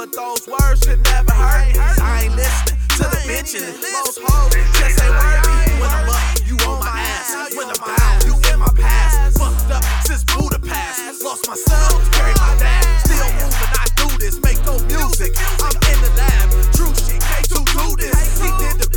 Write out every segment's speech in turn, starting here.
but those words should never hurt me. I ain't listening to the bitches. Most hoes just ain't worthy. When I'm up, you on my ass. When I'm out, you in my past. Fucked up since Budapest. Lost myself, carry my dad. Still moving, I do this. Make no music. I'm in the lab. True shit, can't do this? He did the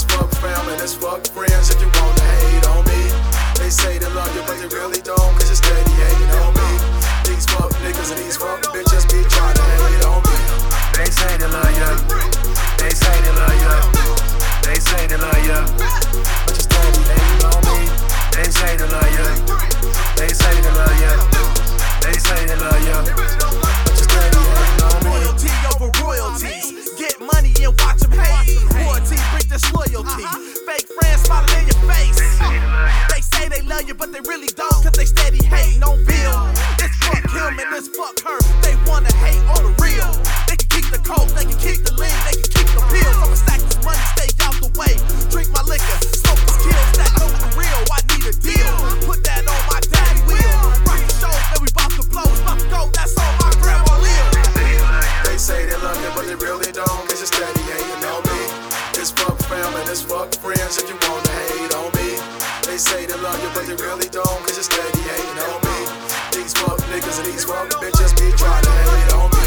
It's fuck family, it's fuck friends if you wanna hate on me. They say they love you, but they really don't, cause it's dead. Fake friends smiling in your face. They say they love you, but they really don't, cause they steady hating on Vill. It's fuck him and it's fuck her. They wanna hate on the real. They can keep the cold. They say they love you, but they really don't, cause you're steady hating on me. These fuck niggas and these fuck bitches be trying to hate on me.